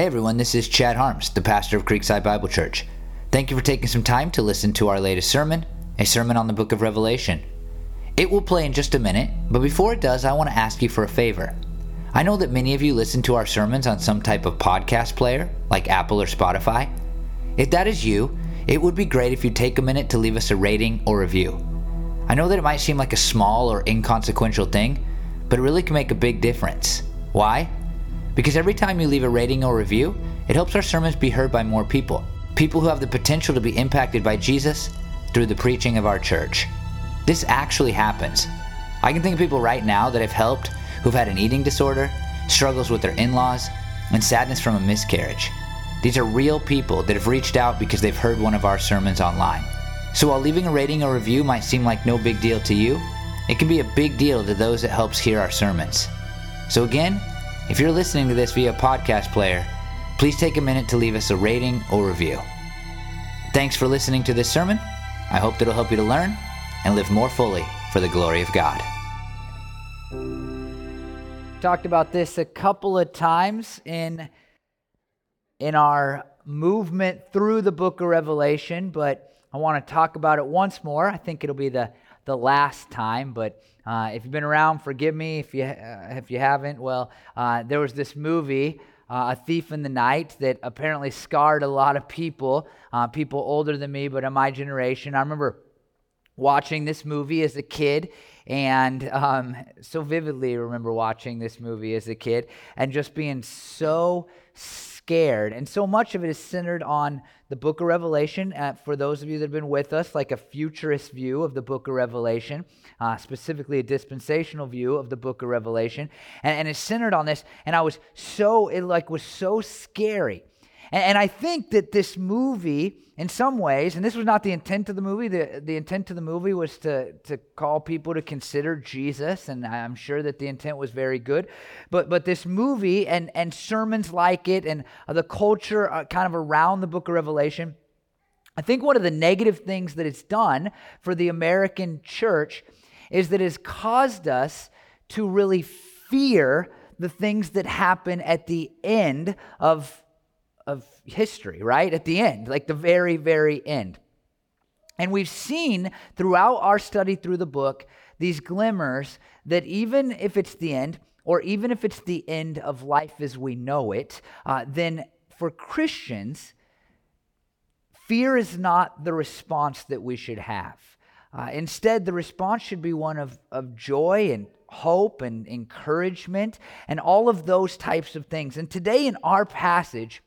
Hey everyone, this is Chad Harms, the pastor of Creekside Bible Church. Thank you for taking some time to listen to our latest sermon, a sermon on the book of Revelation. It will play in just a minute, but before it does, I want to ask you for a favor. I know that many of you listen to our sermons on some type of podcast player, like Apple or Spotify. If that is you, it would be great if you take a minute to leave us a rating or review. I know that it might seem like a small or inconsequential thing, but it really can make a big difference. Why? Because every time you leave a rating or review, it helps our sermons be heard by more people. People who have the potential to be impacted by Jesus through the preaching of our church. This actually happens. I can think of people right now that have helped who've had an eating disorder, struggles with their in laws, and sadness from a miscarriage. These are real people that have reached out because they've heard one of our sermons online. So while leaving a rating or review might seem like no big deal to you, it can be a big deal to those that helps hear our sermons. So again, if you're listening to this via podcast player, please take a minute to leave us a rating or review. Thanks for listening to this sermon. I hope that it'll help you to learn and live more fully for the glory of God. Talked about this a couple of times in in our movement through the book of Revelation, but I want to talk about it once more. I think it'll be the the last time, but uh, if you've been around, forgive me. If you, uh, if you haven't, well, uh, there was this movie, uh, A Thief in the Night, that apparently scarred a lot of people, uh, people older than me, but in my generation. I remember watching this movie as a kid and um, so vividly remember watching this movie as a kid and just being so scared. And so much of it is centered on the book of Revelation. Uh, for those of you that have been with us, like a futurist view of the book of Revelation, uh, specifically a dispensational view of the book of Revelation. And, and it's centered on this. And I was so, it like was so scary. And, and I think that this movie, in some ways, and this was not the intent of the movie, the, the intent of the movie was to, to call people to consider Jesus, and I'm sure that the intent was very good. But, but this movie and, and sermons like it and the culture uh, kind of around the book of Revelation, I think one of the negative things that it's done for the American church is that it's caused us to really fear the things that happen at the end of of history, right? At the end, like the very, very end. And we've seen throughout our study through the book these glimmers that even if it's the end, or even if it's the end of life as we know it, uh, then for Christians, fear is not the response that we should have. Uh, instead, the response should be one of, of joy and hope and encouragement and all of those types of things. And today in our passage,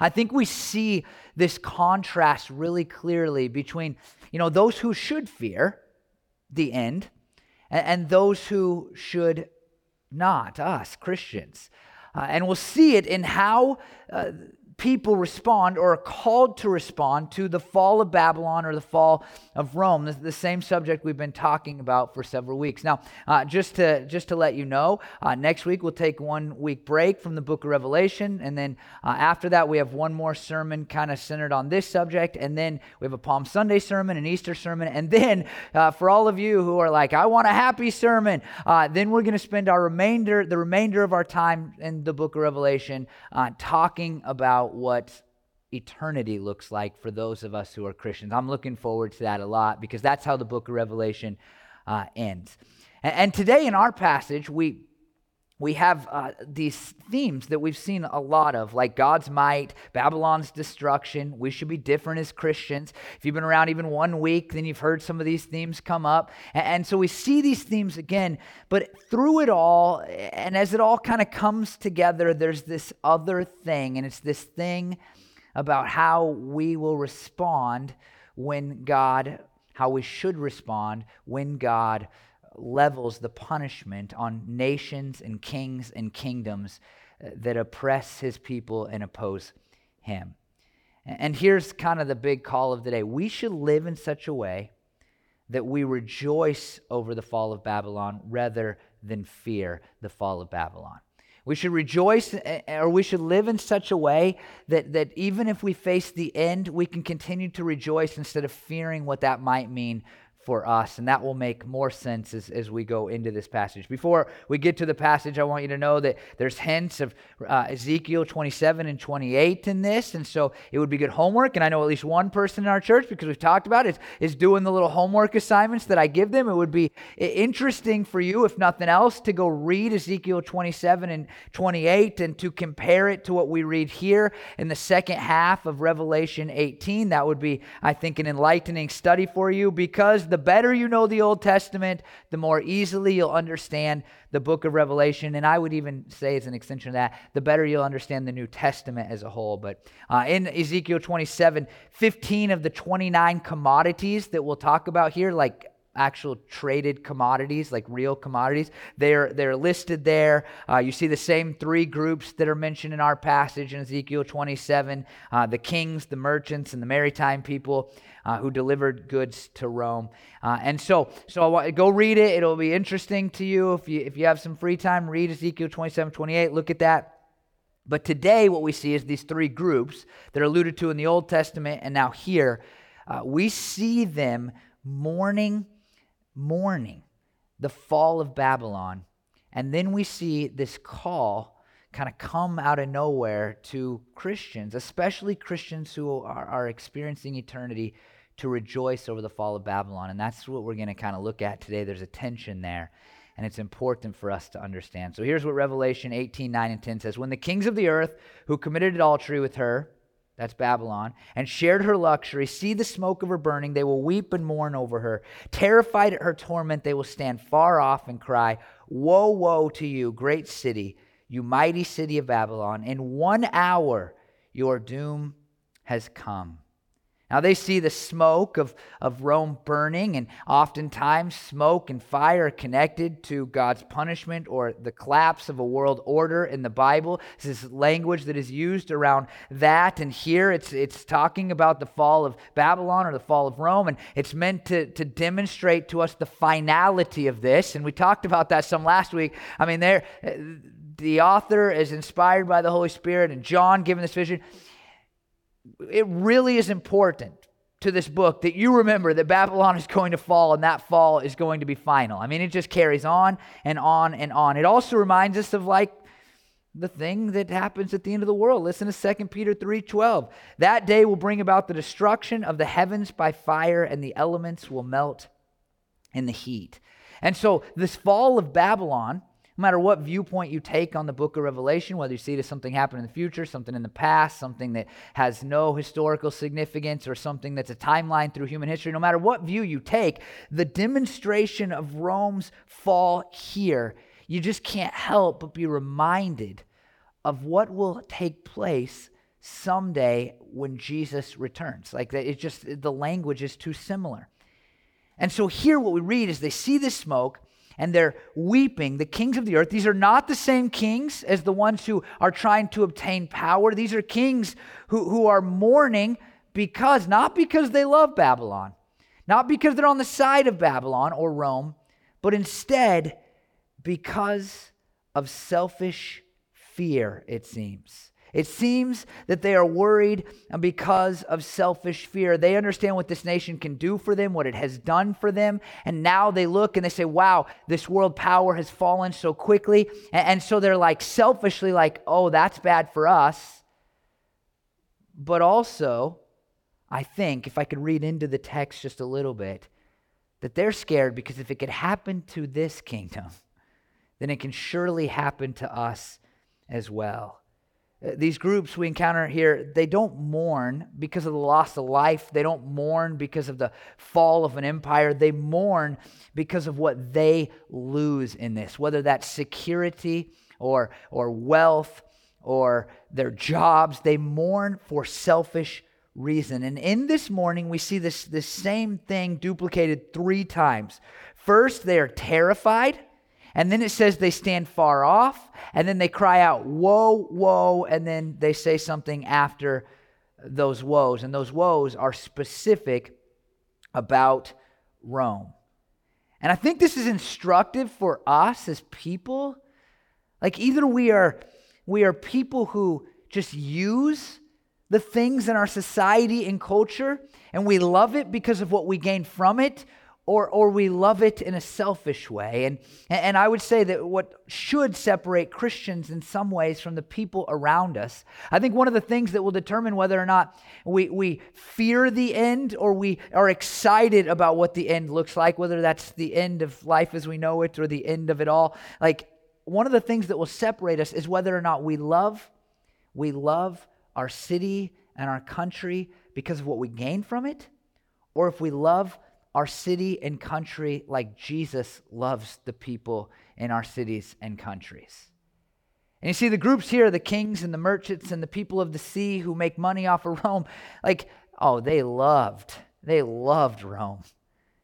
I think we see this contrast really clearly between, you know, those who should fear the end and, and those who should not, us, Christians. Uh, and we'll see it in how uh, people respond or are called to respond to the fall of Babylon or the fall of Rome. This is the same subject we've been talking about for several weeks. Now, uh, just to just to let you know, uh, next week we'll take one week break from the Book of Revelation, and then uh, after that we have one more sermon kind of centered on this subject, and then we have a Palm Sunday sermon, an Easter sermon, and then uh, for all of you who are like, I want a happy sermon, uh, then we're going to spend our remainder the remainder of our time in the Book of Revelation uh, talking about about what eternity looks like for those of us who are Christians. I'm looking forward to that a lot because that's how the book of Revelation uh, ends. And, and, today in our passage, we we have uh, these themes that we've seen a lot of, like God's might, Babylon's destruction. We should be different as Christians. If you've been around even one week, then you've heard some of these themes come up. And, and so we see these themes again, but through it all, and as it all kind of comes together, there's this other thing, and it's this thing about how we will respond when God, how we should respond when God levels the punishment on nations and kings and kingdoms uh, that oppress his people and oppose him. And here's kind of the big call of the day we should live in such a way that we rejoice over the fall of Babylon rather than fear the fall of Babylon. We should rejoice or we should live in such a way that, that even if we face the end, we can continue to rejoice instead of fearing what that might mean for us, and that will make more sense as, as we go into this passage. Before we get to the passage, I want you to know that there's hints of uh, Ezekiel 27 and 28 in this, and so it would be good homework. And I know at least one person in our church, because we've talked about it, is, is doing the little homework assignments that I give them. It would be interesting for you, if nothing else, to go read Ezekiel 27 and 28 and to compare it to what we read here in the second half of Revelation 18. That would be, I think, an enlightening study for you because the better you know the Old Testament, the more easily you'll understand the book of Revelation. And I would even say, as an extension of that, the better you'll understand the New Testament as a whole. But uh, in Ezekiel 27, 15 of the 29 commodities that we'll talk about here, like actual traded commodities, like real commodities. They're, they're listed there. Uh, you see the same three groups that are mentioned in our passage in Ezekiel 27 uh, the kings, the merchants, and the maritime people uh, who delivered goods to Rome. Uh, and so, so go read it. It'll be interesting to you. If you, if you have some free time, read Ezekiel 27 28. Look at that. But today, what we see is these three groups that are alluded to in the Old Testament and now here. Uh, we see them mourning mourning the fall of Babylon. And then we see this call kind of come out of nowhere to Christians, especially Christians who are, are experiencing eternity, to rejoice over the fall of Babylon. And that's what we're going to kind of look at today. There's a tension there, and it's important for us to understand. So here's what Revelation 18 9 and 10 says When the kings of the earth who committed adultery with her, that's Babylon, and shared her luxury, see the smoke of her burning, they will weep and mourn over her. Terrified at her torment, they will stand far off and cry, Woe, woe to you, great city, you mighty city of Babylon. In one hour your doom has come. Now they see the smoke of, of Rome burning, and oftentimes smoke and fire are connected to God's punishment or the collapse of a world order in the Bible. This is language that is used around that, and here it's, it's talking about the fall of Babylon or the fall of Rome, and it's meant to, to demonstrate to us the finality of this. And we talked about that some last week. I mean, there uh, the author is inspired by the Holy Spirit, and John given this vision it really is important to this book that you remember that Babylon is going to fall and that fall is going to be final. I mean, it just carries on and on and on. It also reminds us of like the thing that happens at the end of the world. Listen to 2 Peter 3:12. That day will bring about the destruction of the heavens by fire and the elements will melt in the heat. And so this fall of Babylon no matter what viewpoint you take on the book of Revelation, whether you see it as something happened in the future, something in the past, something that has no historical significance, or something that's a timeline through human history, no matter what view you take, the demonstration of Rome's fall here, you just can't help but be reminded of what will take place someday when Jesus returns. Like it just the language is too similar. And so here what we read is they see the smoke and they're weeping, the kings of the earth. These are not the same kings as the ones who are trying to obtain power. These are kings who, who are mourning because, not because they love Babylon, not because they're on the side of Babylon or Rome, but instead because of selfish fear, it seems. It seems that they are worried because of selfish fear. They understand what this nation can do for them, what it has done for them. And now they look and they say, wow, this world power has fallen so quickly. And, so they're like selfishly, like, oh, that's bad for us. But also, I think, if I could read into the text just a little bit, that they're scared because if it could happen to this kingdom, then it can surely happen to us as well. Uh, these groups we encounter here, they don't mourn because of the loss of life. They don't mourn because of the fall of an empire. They mourn because of what they lose in this, whether that's security or, or wealth or their jobs. They mourn for selfish reason. And in this mourning, we see this, this same thing duplicated three times. First, they are terrified. And then it says they stand far off, and then they cry out, Woe, woe, and then they say something after those woes. And those woes are specific about Rome. And I think this is instructive for us as people. Like either we are we are people who just use the things in our society and culture and we love it because of what we gain from it, or, or we love it in a selfish way. And, and I would say that what should separate Christians in some ways from the people around us, I think one of the things that will determine whether or not we, we fear the end or we are excited about what the end looks like, whether that's the end of life as we know it or the end of it all, like one of the things that will separate us is whether or not we love, we love our city and our country because of what we gain from it, or if we love our city and country like Jesus loves the people in our cities and countries. And you see, the groups here, the kings and the merchants and the people of the sea who make money off of Rome, like, oh, they loved, they loved Rome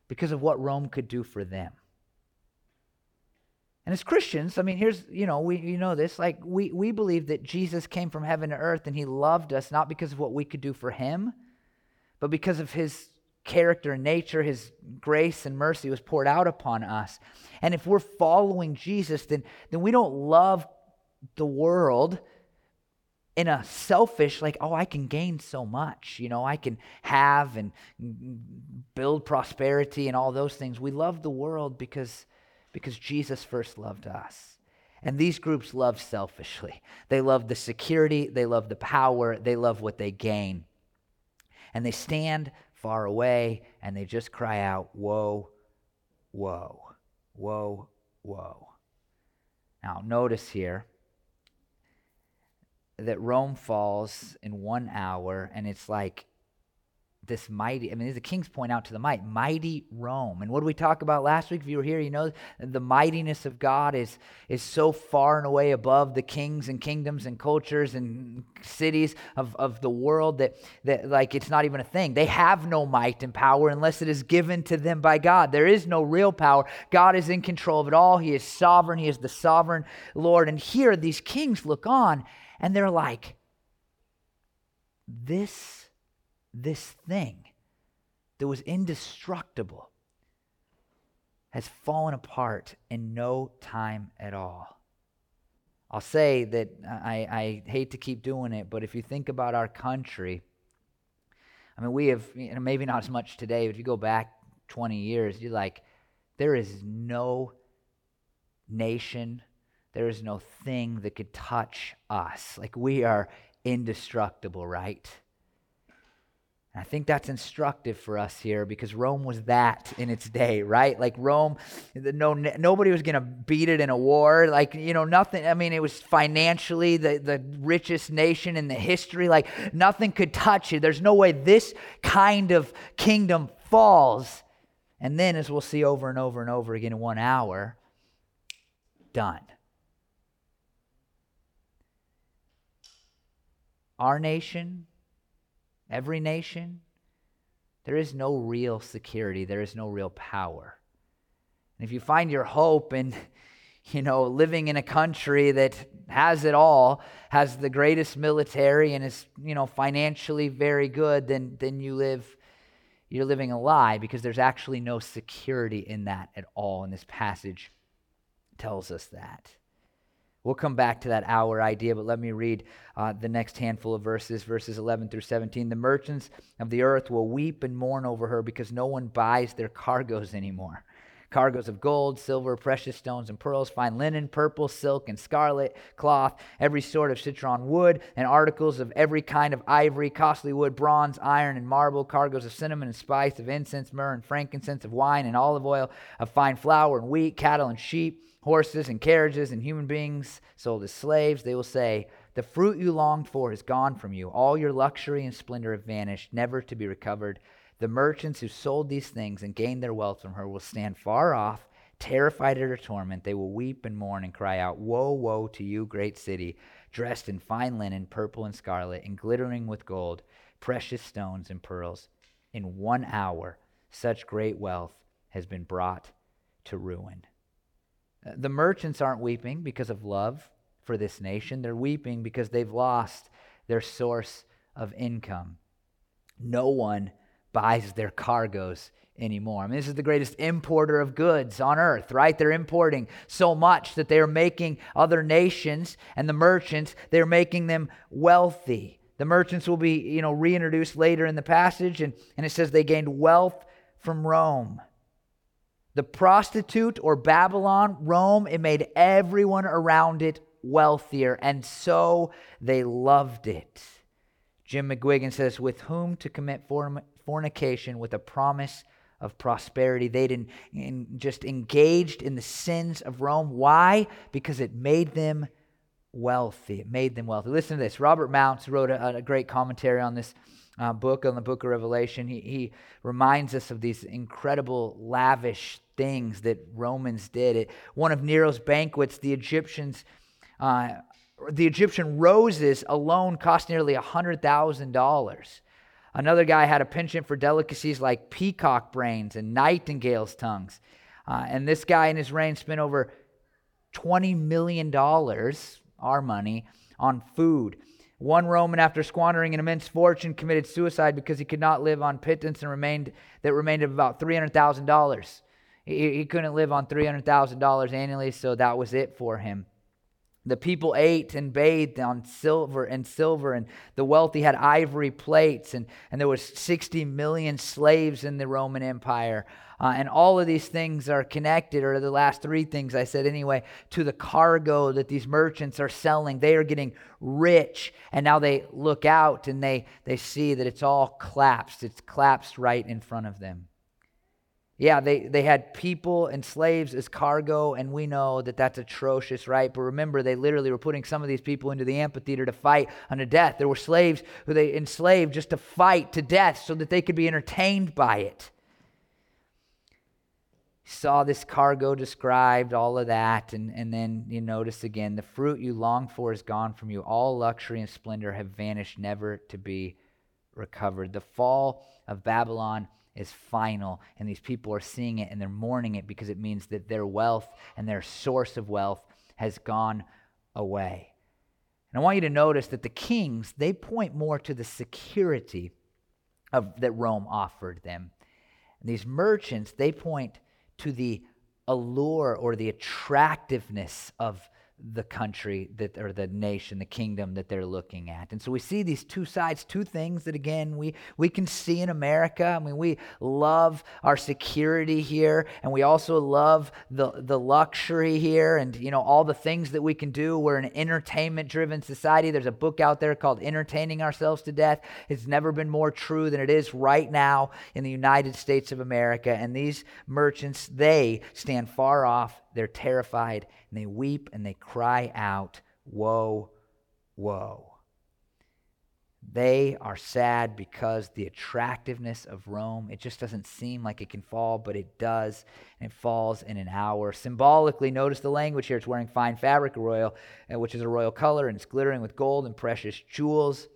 because of what Rome could do for them. And as Christians, I mean, here's, you know, we you know this, like we we believe that Jesus came from heaven to earth and he loved us not because of what we could do for him, but because of his character and nature, his grace and mercy was poured out upon us. And if we're following Jesus, then, then we don't love the world in a selfish, like, oh, I can gain so much. You know, I can have and build prosperity and all those things. We love the world because, because Jesus first loved us. And these groups love selfishly. They love the security, they love the power, they love what they gain. And they stand far away, and they just cry out, Woe, woe, woe, woe. Now, notice here that Rome falls in one hour, and it's like this mighty, I mean, the kings point out to the might, mighty Rome. And what did we talk about last week? If you were here, you know the mightiness of God is, is so far and away above the kings and kingdoms and cultures and cities of, of the world that, that, like, it's not even a thing. They have no might and power unless it is given to them by God. There is no real power. God is in control of it all. He is sovereign, He is the sovereign Lord. And here, these kings look on and they're like, this this thing that was indestructible has fallen apart in no time at all. I'll say that I, I hate to keep doing it, but if you think about our country, I mean, we have, you know, maybe not as much today, but if you go back 20 years, you're like, there is no nation, there is no thing that could touch us. Like, we are indestructible, right? I think that's instructive for us here because Rome was that in its day, right? Like Rome, no, nobody was going to beat it in a war. Like, you know, nothing. I mean, it was financially the, the richest nation in the history. Like, nothing could touch it. There's no way this kind of kingdom falls. And then, as we'll see over and over and over again in one hour, done. Our nation, every nation, there is no real security, there is no real power. And if you find your hope in, you know, living in a country that has it all, has the greatest military and is, you know, financially very good, then then you live you're living a lie because there's actually no security in that at all. And this passage tells us that. We'll come back to that hour idea, but let me read uh, the next handful of verses, verses 11 through 17. The merchants of the earth will weep and mourn over her because no one buys their cargoes anymore. Cargoes of gold, silver, precious stones, and pearls, fine linen, purple, silk, and scarlet cloth, every sort of citron wood, and articles of every kind of ivory, costly wood, bronze, iron, and marble, cargoes of cinnamon and spice, of incense, myrrh, and frankincense, of wine and olive oil, of fine flour and wheat, cattle and sheep horses and carriages and human beings sold as slaves, they will say, The fruit you longed for is gone from you. All your luxury and splendor have vanished, never to be recovered. The merchants who sold these things and gained their wealth from her will stand far off, terrified at her torment. They will weep and mourn and cry out, Woe, woe to you, great city, dressed in fine linen, purple and scarlet, and glittering with gold, precious stones and pearls. In one hour, such great wealth has been brought to ruin. The merchants aren't weeping because of love for this nation, they're weeping because they've lost their source of income. No one buys their cargoes anymore. I mean, this is the greatest importer of goods on earth, right? They're importing so much that they're making other nations and the merchants, they're making them wealthy. The merchants will be, you know, reintroduced later in the passage, and, and it says they gained wealth from Rome. The prostitute or Babylon, Rome, it made everyone around it wealthier, and so they loved it. Jim McGuiggan says, with whom to commit fornication with a promise of prosperity. They'd in, in just engaged in the sins of Rome. Why? Because it made them wealthy. It made them wealthy. Listen to this. Robert Mounce wrote a, a great commentary on this uh, book, on the book of Revelation. He, he reminds us of these incredible, lavish things that Romans did. At one of Nero's banquets, the Egyptians. Uh, the Egyptian roses alone cost nearly $100,000. Another guy had a penchant for delicacies like peacock brains and nightingale's tongues. Uh, and this guy in his reign spent over $20 million, our money, on food. One Roman, after squandering an immense fortune, committed suicide because he could not live on pittance and remained that remained of about three hundred thousand dollars. He, he couldn't live on three hundred thousand dollars annually, so that was it for him. The people ate and bathed on silver and silver, and the wealthy had ivory plates, and, and there was 60 million slaves in the Roman Empire. Uh, and all of these things are connected, or the last three things I said anyway, to the cargo that these merchants are selling. They are getting rich, and now they look out and they, they see that it's all collapsed. It's collapsed right in front of them. Yeah, they, they had people and slaves as cargo, and we know that that's atrocious, right? But remember, they literally were putting some of these people into the amphitheater to fight unto death. There were slaves who they enslaved just to fight to death so that they could be entertained by it. Saw this cargo described, all of that, and, and then you notice again the fruit you long for is gone from you. All luxury and splendor have vanished, never to be recovered. The fall of Babylon is final, and these people are seeing it and they're mourning it because it means that their wealth and their source of wealth has gone away. And I want you to notice that the kings, they point more to the security of, that Rome offered them. And these merchants, they point to the allure or the attractiveness of the country that or the nation the kingdom that they're looking at. And so we see these two sides two things that again we we can see in america. I mean we love our security here and we also love the the luxury here and you know all the things that we can do. We're an entertainment driven society. There's a book out there called entertaining ourselves to death. It's never been more true than it is right now in the united states of america and these merchants they stand far off they're terrified and they weep and they cry out, Woe, woe. They are sad because the attractiveness of Rome, it just doesn't seem like it can fall, but it does, and it falls in an hour. Symbolically, notice the language here. It's wearing fine fabric, royal, uh, which is a royal color, and it's glittering with gold and precious jewels.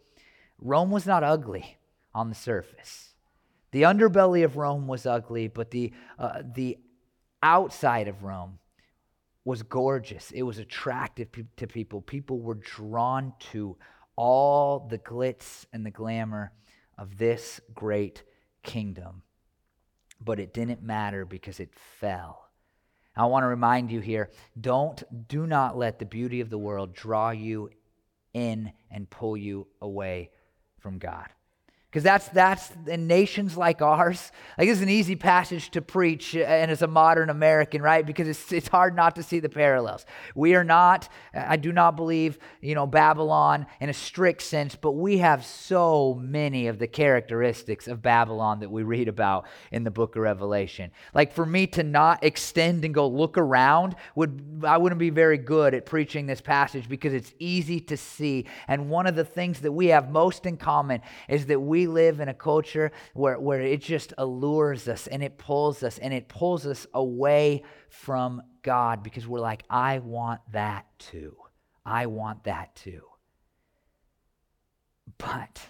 Rome was not ugly on the surface. The underbelly of Rome was ugly, but the, uh, the outside of Rome was gorgeous. It was attractive to people. People were drawn to all the glitz and the glamour of this great kingdom. But it didn't matter because it fell. I want to remind you here don't, do not let the beauty of the world draw you in and pull you away from God because that's that's in nations like ours like it's an easy passage to preach uh, and as a modern american right? Because it's, it's hard not to see the parallels. We are not uh, i do not believe you know babylon in a strict sense but we have so many of the characteristics of babylon that we read about in the book of revelation. Like for me to not extend and go look around would i wouldn't be very good at preaching this passage because it's easy to see. And one of the things that we have most in common is that we live in a culture where, where it just allures us and it pulls us and it pulls us away from God because we're like, I want that too. I want that too. But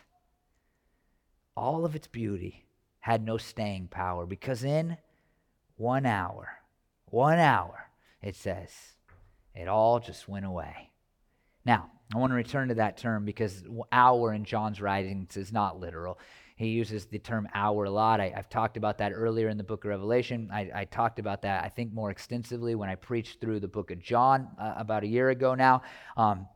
all of its beauty had no staying power because in one hour, one hour, it says, it all just went away. Now, I want to return to that term because hour in John's writings is not literal. He uses the term hour a lot. I, have talked about that earlier in the book of Revelation. I, I, talked about that, I think, more extensively when I preached through the book of John uh, about a year ago now. Um,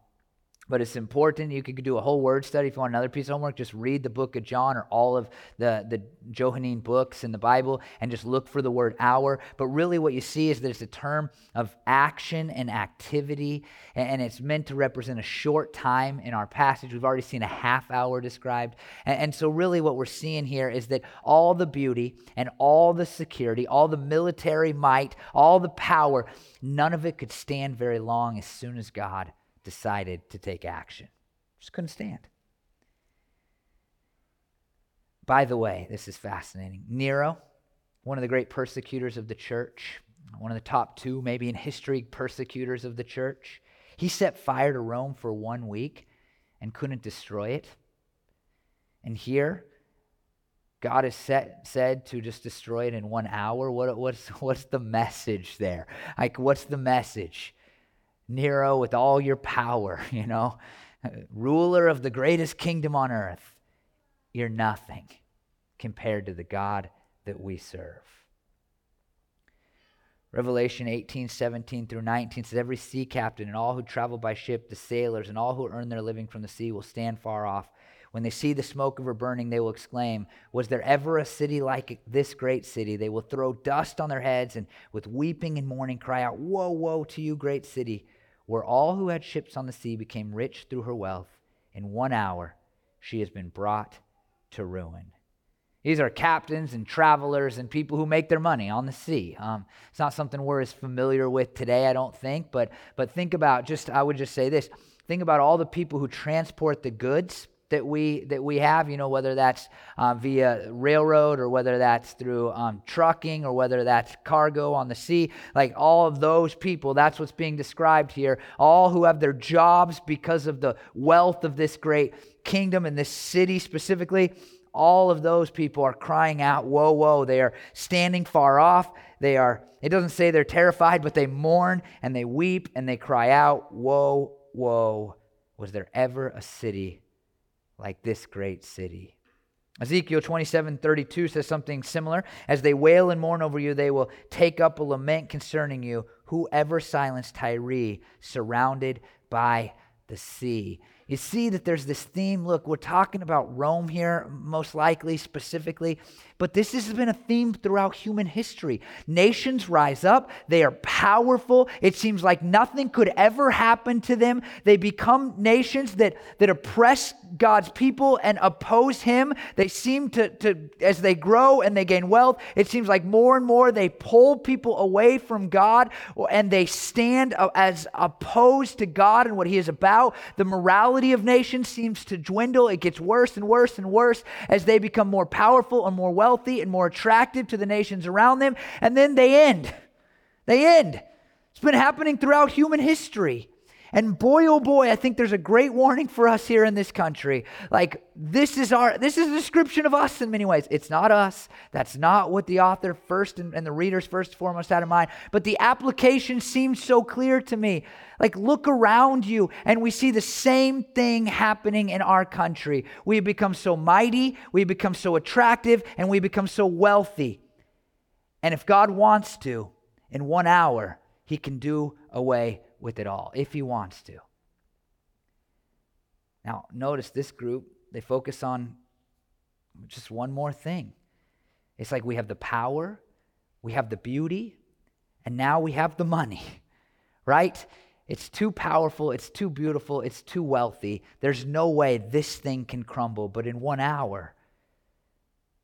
but it's important. You could do a whole word study if you want another piece of homework. Just read the book of John or all of the, the Johannine books in the Bible and just look for the word hour. But really, what you see is that it's a term of action and activity, and it's meant to represent a short time in our passage. We've already seen a half hour described. And, and so, really, what we're seeing here is that all the beauty and all the security, all the military might, all the power, none of it could stand very long as soon as God decided to take action. Just couldn't stand. By the way, this is fascinating. Nero, one of the great persecutors of the church, one of the top two, maybe in history, persecutors of the church, he set fire to Rome for one week and couldn't destroy it. And here, God is set, said to just destroy it in one hour. What, what's, what's the message there? Like, what's the message? Nero, with all your power, you know, ruler of the greatest kingdom on earth, you're nothing compared to the God that we serve. Revelation 18, 17 through 19 says, Every sea captain and all who travel by ship, the sailors, and all who earn their living from the sea will stand far off. When they see the smoke of her burning, they will exclaim, Was there ever a city like this great city? They will throw dust on their heads and with weeping and mourning cry out, Woe, woe to you, great city! Where all who had ships on the sea became rich through her wealth. In one hour, she has been brought to ruin. These are captains and travelers and people who make their money on the sea. Um, it's not something we're as familiar with today, I don't think, but, but think about just, I would just say this think about all the people who transport the goods that we that we have you know whether that's uh, via railroad or whether that's through um, trucking or whether that's cargo on the sea like all of those people that's what's being described here. All who have their jobs because of the wealth of this great kingdom and this city specifically all of those people are crying out woe woe they are standing far off. They are it doesn't say they're terrified but they mourn and they weep and they cry out woe woe was there ever a city like this great city. Ezekiel 27 32 says something similar. As they wail and mourn over you, they will take up a lament concerning you. Whoever silenced Tyre, surrounded by the sea. You see that there's this theme. Look, we're talking about Rome here, most likely, specifically. But this has been a theme throughout human history. Nations rise up, they are powerful. It seems like nothing could ever happen to them. They become nations that, that oppress God's people and oppose Him. They seem to, to, as they grow and they gain wealth, it seems like more and more they pull people away from God and they stand as opposed to God and what He is about. The morality of nations seems to dwindle. It gets worse and worse and worse as they become more powerful and more wealthy wealthy and more attractive to the nations around them, and then they end. They end. It's been happening throughout human history. And boy, oh boy, I think there's a great warning for us here in this country. Like, this is our, this is a description of us in many ways. It's not us. That's not what the author first and, and the readers first and foremost had in mind. But the application seems so clear to me. Like, look around you, and we see the same thing happening in our country. We become so mighty, we become so attractive, and we become so wealthy. And if God wants to, in one hour, He can do away with it all if he wants to. Now, notice this group, they focus on just one more thing. It's like we have the power, we have the beauty, and now we have the money, right? It's too powerful, it's too beautiful, it's too wealthy. There's no way this thing can crumble, but in one hour,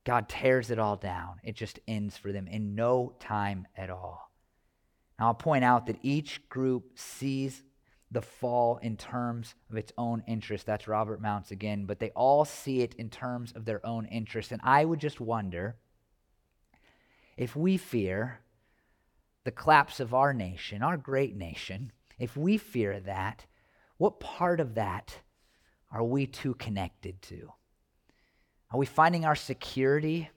God tears it all down. It just ends for them in no time at all. Now, I'll point out that each group sees the fall in terms of its own interest. That's Robert Mounce again, but they all see it in terms of their own interest. And I would just wonder if we fear the collapse of our nation, our great nation, if we fear that, what part of that are we too connected to? Are we finding our security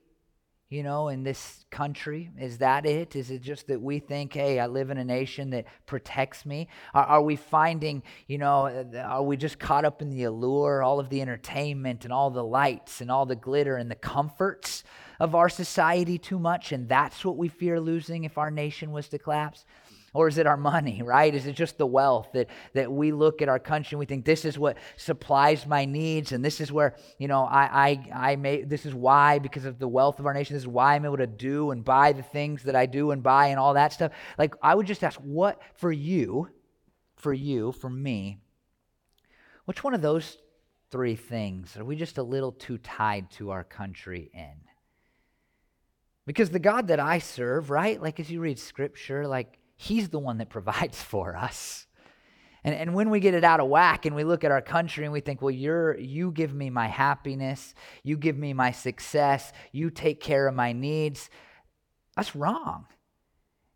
you know, in this country? Is that it? Is it just that we think, hey, I live in a nation that protects me? Are, are, we finding, you know, uh, are we just caught up in the allure, all of the entertainment and all the lights and all the glitter and the comforts of our society too much? And that's what we fear losing if our nation was to collapse? Or is it our money, right? Is it just the wealth that, that we look at our country and we think this is what supplies my needs and this is where, you know, I, I, I may, this is why, because of the wealth of our nation, this is why I'm able to do and buy the things that I do and buy and all that stuff. Like, I would just ask, what for you, for you, for me, which one of those three things are we just a little too tied to our country in? Because the God that I serve, right? Like as you read scripture, like He's the one that provides for us. And, and when we get it out of whack and we look at our country and we think, well, you're, you give me my happiness, you give me my success, you take care of my needs, that's wrong.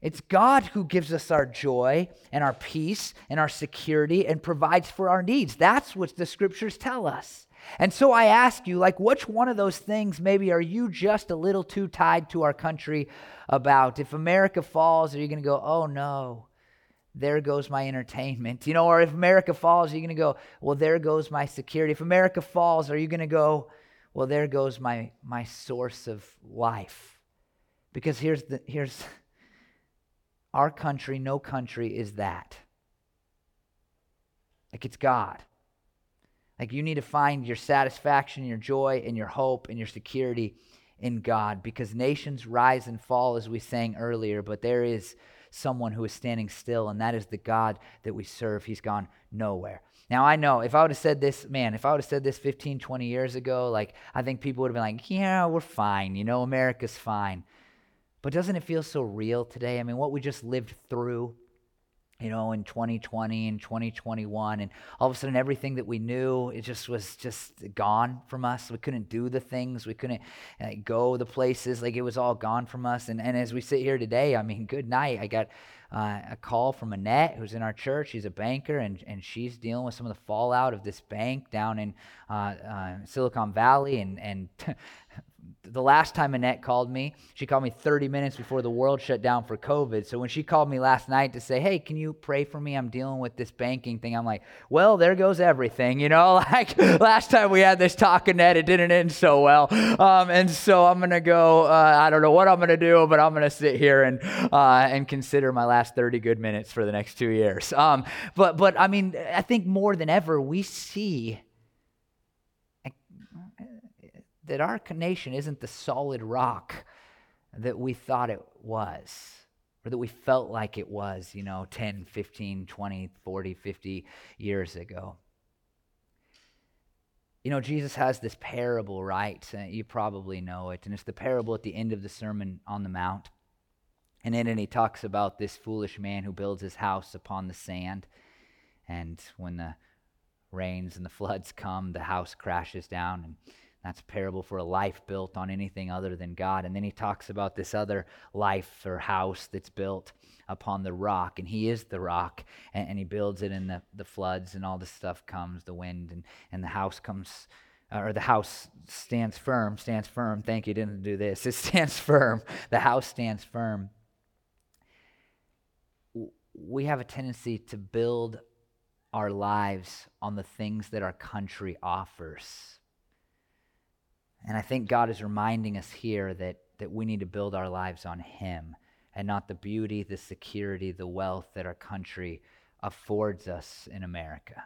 It's God who gives us our joy and our peace and our security and provides for our needs. That's what the scriptures tell us. And so I ask you, like, which one of those things maybe are you just a little too tied to our country about? If America falls, are you going to go, oh no, there goes my entertainment? You know, or if America falls, are you going to go, well, there goes my security? If America falls, are you going to go, well, there goes my, my source of life? Because here's the, here's our country, no country is that. Like it's God. Like you need to find your satisfaction, your joy, and your hope and your security in God because nations rise and fall, as we sang earlier, but there is someone who is standing still, and that is the God that we serve. He's gone nowhere. Now, I know if I would have said this, man, if I would have said this 15, 20 years ago, like, I think people would have been like, yeah, we're fine. You know, America's fine. But doesn't it feel so real today? I mean, what we just lived through you know, in 2020 and 2021. And all of a sudden, everything that we knew, it just was just gone from us. We couldn't do the things, we couldn't uh, go the places. Like it was all gone from us. And, and as we sit here today, I mean, good night. I got uh, a call from Annette, who's in our church. She's a banker, and, and she's dealing with some of the fallout of this bank down in uh, uh Silicon Valley. And, and the last time Annette called me, she called me 30 minutes before the world shut down for COVID. So when she called me last night to say, hey, can you pray for me? I'm dealing with this banking thing. I'm like, well, there goes everything. You know, like last time we had this talk, Annette, it didn't end so well. Um, and so I'm going to go, uh, I don't know what I'm going to do, but I'm going to sit here and, uh, and consider my last 30 good minutes for the next two years. Um, but, but I mean, I think more than ever, we see that our nation isn't the solid rock that we thought it was or that we felt like it was, you know, 10, 15, 20, 40, 50 years ago. You know, Jesus has this parable, right? Uh, you probably know it. And it's the parable at the end of the Sermon on the Mount. And in it, he talks about this foolish man who builds his house upon the sand. And when the rains and the floods come, the house crashes down. And that's a parable for a life built on anything other than God. And then he talks about this other life or house that's built upon the rock, and he is the rock, and, and he builds it, and the, the floods and all this stuff comes, the wind, and, and the house comes, uh, or the house stands firm, stands firm. Thank you, didn't do this. It stands firm. The house stands firm. We have a tendency to build our lives on the things that our country offers and I think God is reminding us here that, that we need to build our lives on Him and not the beauty, the security, the wealth that our country affords us in America.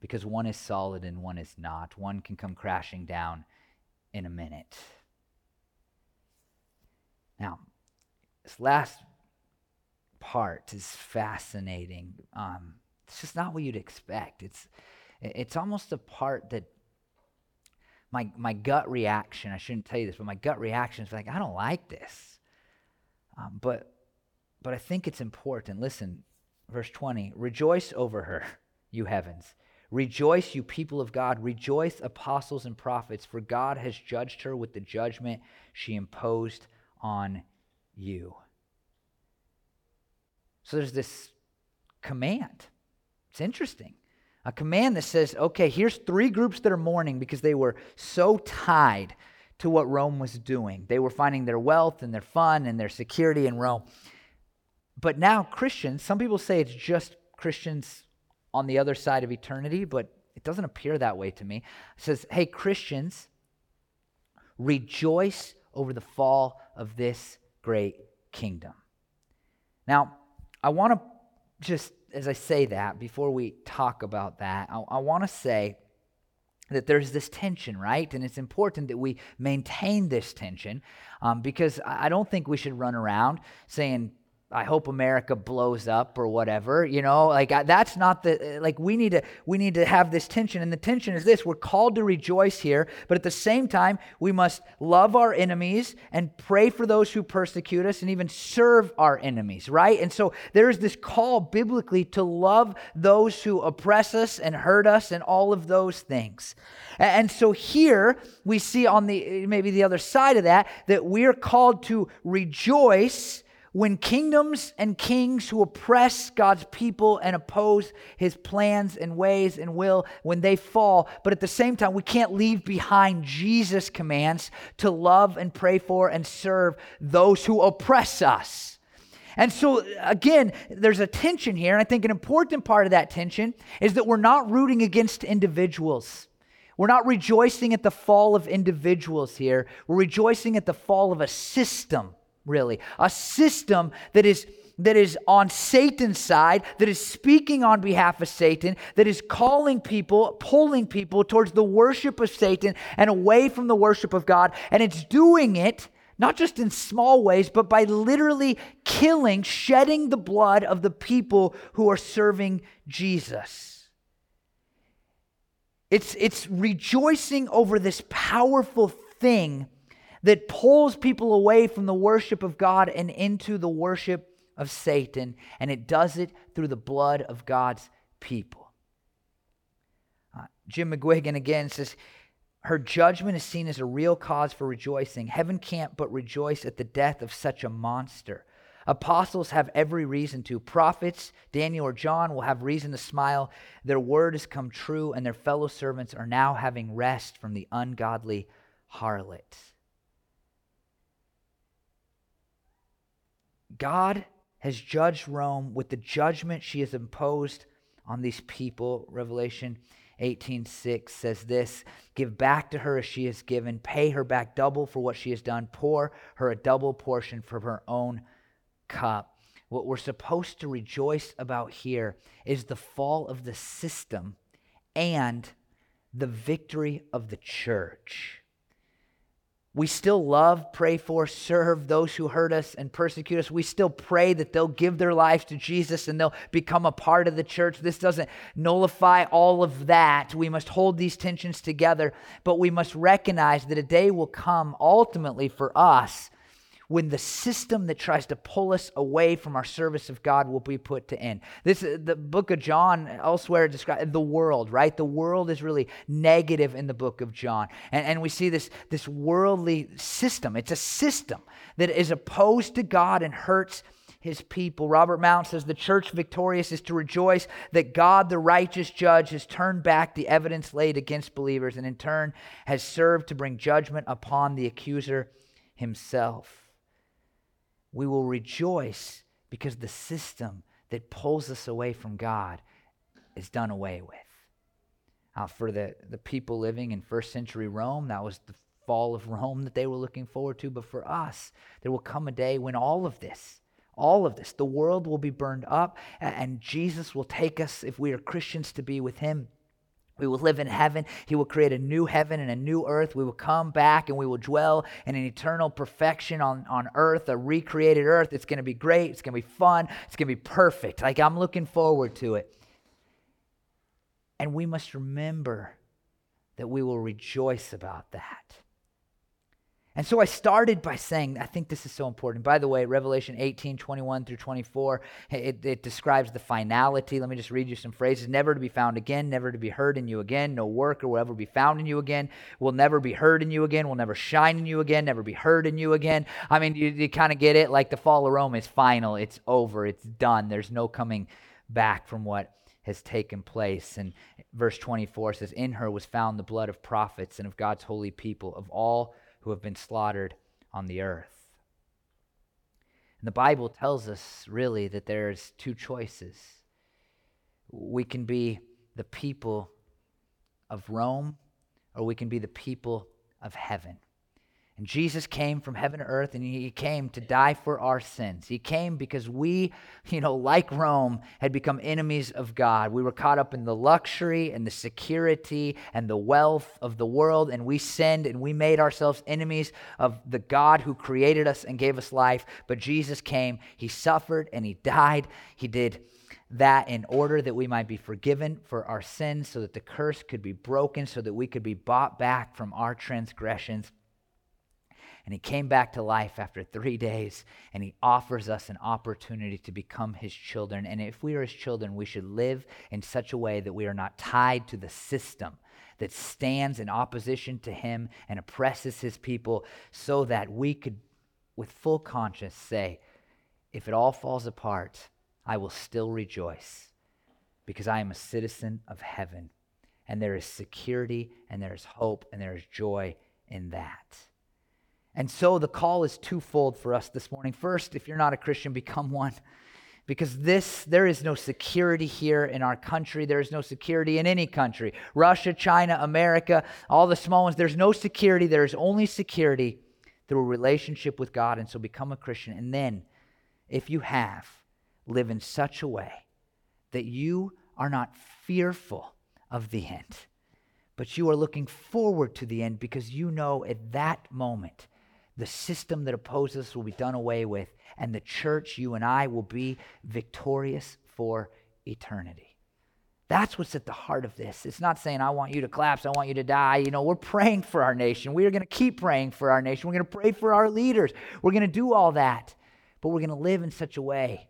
Because one is solid and one is not. One can come crashing down in a minute. Now, this last part is fascinating. Um, it's just not what you'd expect. It's, it's almost a part that my, my gut reaction, I shouldn't tell you this, but my gut reaction is like, I don't like this. Um, but, but I think it's important. Listen, verse 20 Rejoice over her, you heavens. Rejoice, you people of God. Rejoice, apostles and prophets, for God has judged her with the judgment she imposed on you. So there's this command. It's interesting a command that says, okay, here's three groups that are mourning because they were so tied to what Rome was doing. They were finding their wealth and their fun and their security in Rome. But now, Christians, some people say it's just Christians on the other side of eternity, but it doesn't appear that way to me. It says, hey, Christians, rejoice over the fall of this great kingdom. Now, I want to just, as I say that, before we talk about that, I, I want to say that there's this tension, right? And it's important that we maintain this tension um, because I don't think we should run around saying, I hope America blows up or whatever, you know, like I, that's not the eh, like we need to we need to have this tension and the tension is this we're called to rejoice here, but at the same time we must love our enemies and pray for those who persecute us and even serve our enemies, right? And so there is this call biblically to love those who oppress us and hurt us and all of those things. And so here we see on the eh, maybe the other side of that that we are called to rejoice when kingdoms and kings who oppress God's people and oppose his plans and ways and will, when they fall, but at the same time, we can't leave behind Jesus' commands to love and pray for and serve those who oppress us. And so, again, there's a tension here. And I think an important part of that tension is that we're not rooting against individuals. We're not rejoicing at the fall of individuals here. We're rejoicing at the fall of a system really. A system that is that is on Satan's side, that is speaking on behalf of Satan, that is calling people, pulling people towards the worship of Satan and away from the worship of God. And it's doing it not just in small ways, but by literally killing, shedding the blood of the people who are serving Jesus. It's, it's rejoicing over this powerful thing that pulls people away from the worship of God and into the worship of Satan, and it does it through the blood of God's people. Uh, Jim McGuiggan again says, her judgment is seen as a real cause for rejoicing. Heaven can't but rejoice at the death of such a monster. Apostles have every reason to. Prophets, Daniel or John, will have reason to smile. Their word has come true, and their fellow servants are now having rest from the ungodly harlots. God has judged Rome with the judgment she has imposed on these people. Revelation 18:6 says this, give back to her as she has given, pay her back double for what she has done, pour her a double portion from her own cup. What we're supposed to rejoice about here is the fall of the system and the victory of the church. We still love, pray for, serve those who hurt us and persecute us. We still pray that they'll give their lives to Jesus and they'll become a part of the church. This doesn't nullify all of that. We must hold these tensions together, but we must recognize that a day will come ultimately for us when the system that tries to pull us away from our service of God will be put to end. This uh, the book of John elsewhere describes the world, right? The world is really negative in the book of John. And, and we see this, this worldly system. It's a system that is opposed to God and hurts his people. Robert Mounce says the church victorious is to rejoice that God, the righteous judge, has turned back the evidence laid against believers and in turn has served to bring judgment upon the accuser himself we will rejoice because the system that pulls us away from God is done away with. Uh, for the, the people living in first century Rome, that was the fall of Rome that they were looking forward to. But for us, there will come a day when all of this, all of this, the world will be burned up, and Jesus will take us, if we are Christians, to be with Him. We will live in heaven. He will create a new heaven and a new earth. We will come back and we will dwell in an eternal perfection on, on earth, a recreated earth. It's going to be great. It's going to be fun. It's going to be perfect. Like, I'm looking forward to it. And we must remember that we will rejoice about that. And so I started by saying, I think this is so important. By the way, Revelation 18, 21 through 24, it, it, describes the finality. Let me just read you some phrases. Never to be found again, never to be heard in you again. No worker will ever be found in you again, will never be heard in you again, will never shine in you again, never be heard in you again. I mean, you, you kind of get it. Like the fall of Rome is final, it's over, it's done. There's no coming back from what has taken place. And verse 24 says, In her was found the blood of prophets and of God's holy people, of all who have been slaughtered on the earth. And the Bible tells us really that there's two choices. We can be the people of Rome, or we can be the people of heaven. And Jesus came from heaven to earth and he came to die for our sins. He came because we, you know, like Rome, had become enemies of God. We were caught up in the luxury and the security and the wealth of the world, and we sinned and we made ourselves enemies of the God who created us and gave us life. But Jesus came, he suffered and he died. He did that in order that we might be forgiven for our sins, so that the curse could be broken, so that we could be bought back from our transgressions and he came back to life after three days, and he offers us an opportunity to become his children. And if we are his children, we should live in such a way that we are not tied to the system that stands in opposition to him and oppresses his people, so that we could, with full conscience, say, if it all falls apart, I will still rejoice because I am a citizen of heaven. And there is security and there is hope and there is joy in that. And so the call is twofold for us this morning. First, if you're not a Christian, become one. Because this, there is no security here in our country. There is no security in any country. Russia, China, America, all the small ones, there's no security. There is only security through a relationship with God. And so become a Christian. And then, if you have, live in such a way that you are not fearful of the end, but you are looking forward to the end because you know at that moment the system that opposes us will be done away with, and the church, you and I, will be victorious for eternity. That's what's at the heart of this. It's not saying, I want you to collapse, I want you to die. You know, we're praying for our nation. We are going to keep praying for our nation. We're going to pray for our leaders. We're going to do all that. But we're going to live in such a way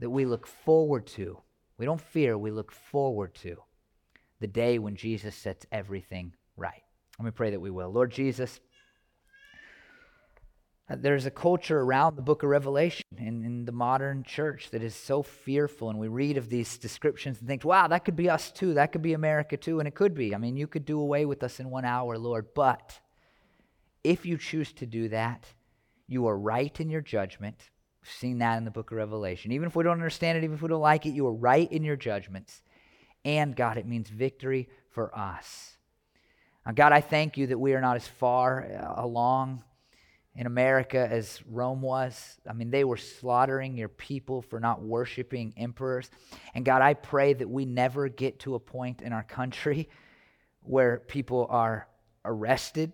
that we look forward to. We don't fear, we look forward to the day when Jesus sets everything right. Let me pray that we will. Lord Jesus, there's a culture around the book of Revelation in, in the modern church that is so fearful. And we read of these descriptions and think, wow, that could be us too. That could be America too. And it could be. I mean, you could do away with us in one hour, Lord. But if you choose to do that, you are right in your judgment. We've seen that in the book of Revelation. Even if we don't understand it, even if we don't like it, you are right in your judgments. And God, it means victory for us. Now, God, I thank you that we are not as far uh, along in America as Rome was. I mean, they were slaughtering your people for not worshiping emperors. And God, I pray that we never get to a point in our country where people are arrested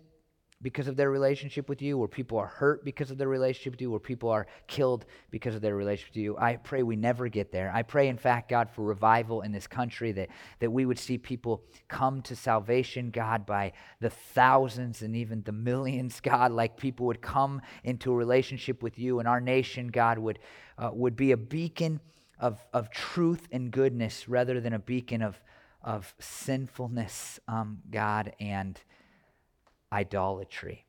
because of their relationship with you, where people are hurt because of their relationship with you, where people are killed because of their relationship with you. I pray we never get there. I pray, in fact, God, for revival in this country, that, that we would see people come to salvation, God, by the thousands and even the millions, God, like people would come into a relationship with you, and our nation, God, would, uh, would be a beacon of, of truth and goodness rather than a beacon of, of sinfulness, um, God, and idolatry.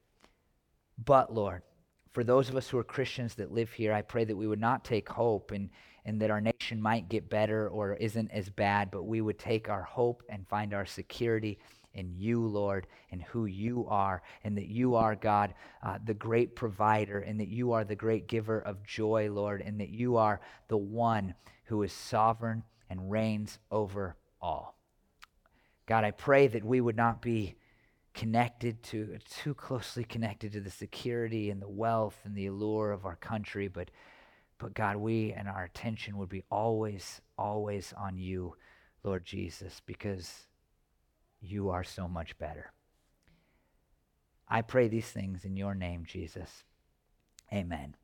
But, Lord, for those of us who are Christians that live here, I pray that we would not take hope and, and that our nation might get better or isn't as bad, but we would take our hope and find our security in you, Lord, and who you are, and that you are, God, uh, the great provider, and that you are the great giver of joy, Lord, and that you are the one who is sovereign and reigns over all. God, I pray that we would not be connected to, too closely connected to the security and the wealth and the allure of our country, but, but God, we and our attention would be always, always on you, Lord Jesus, because you are so much better. I pray these things in your name, Jesus. Amen.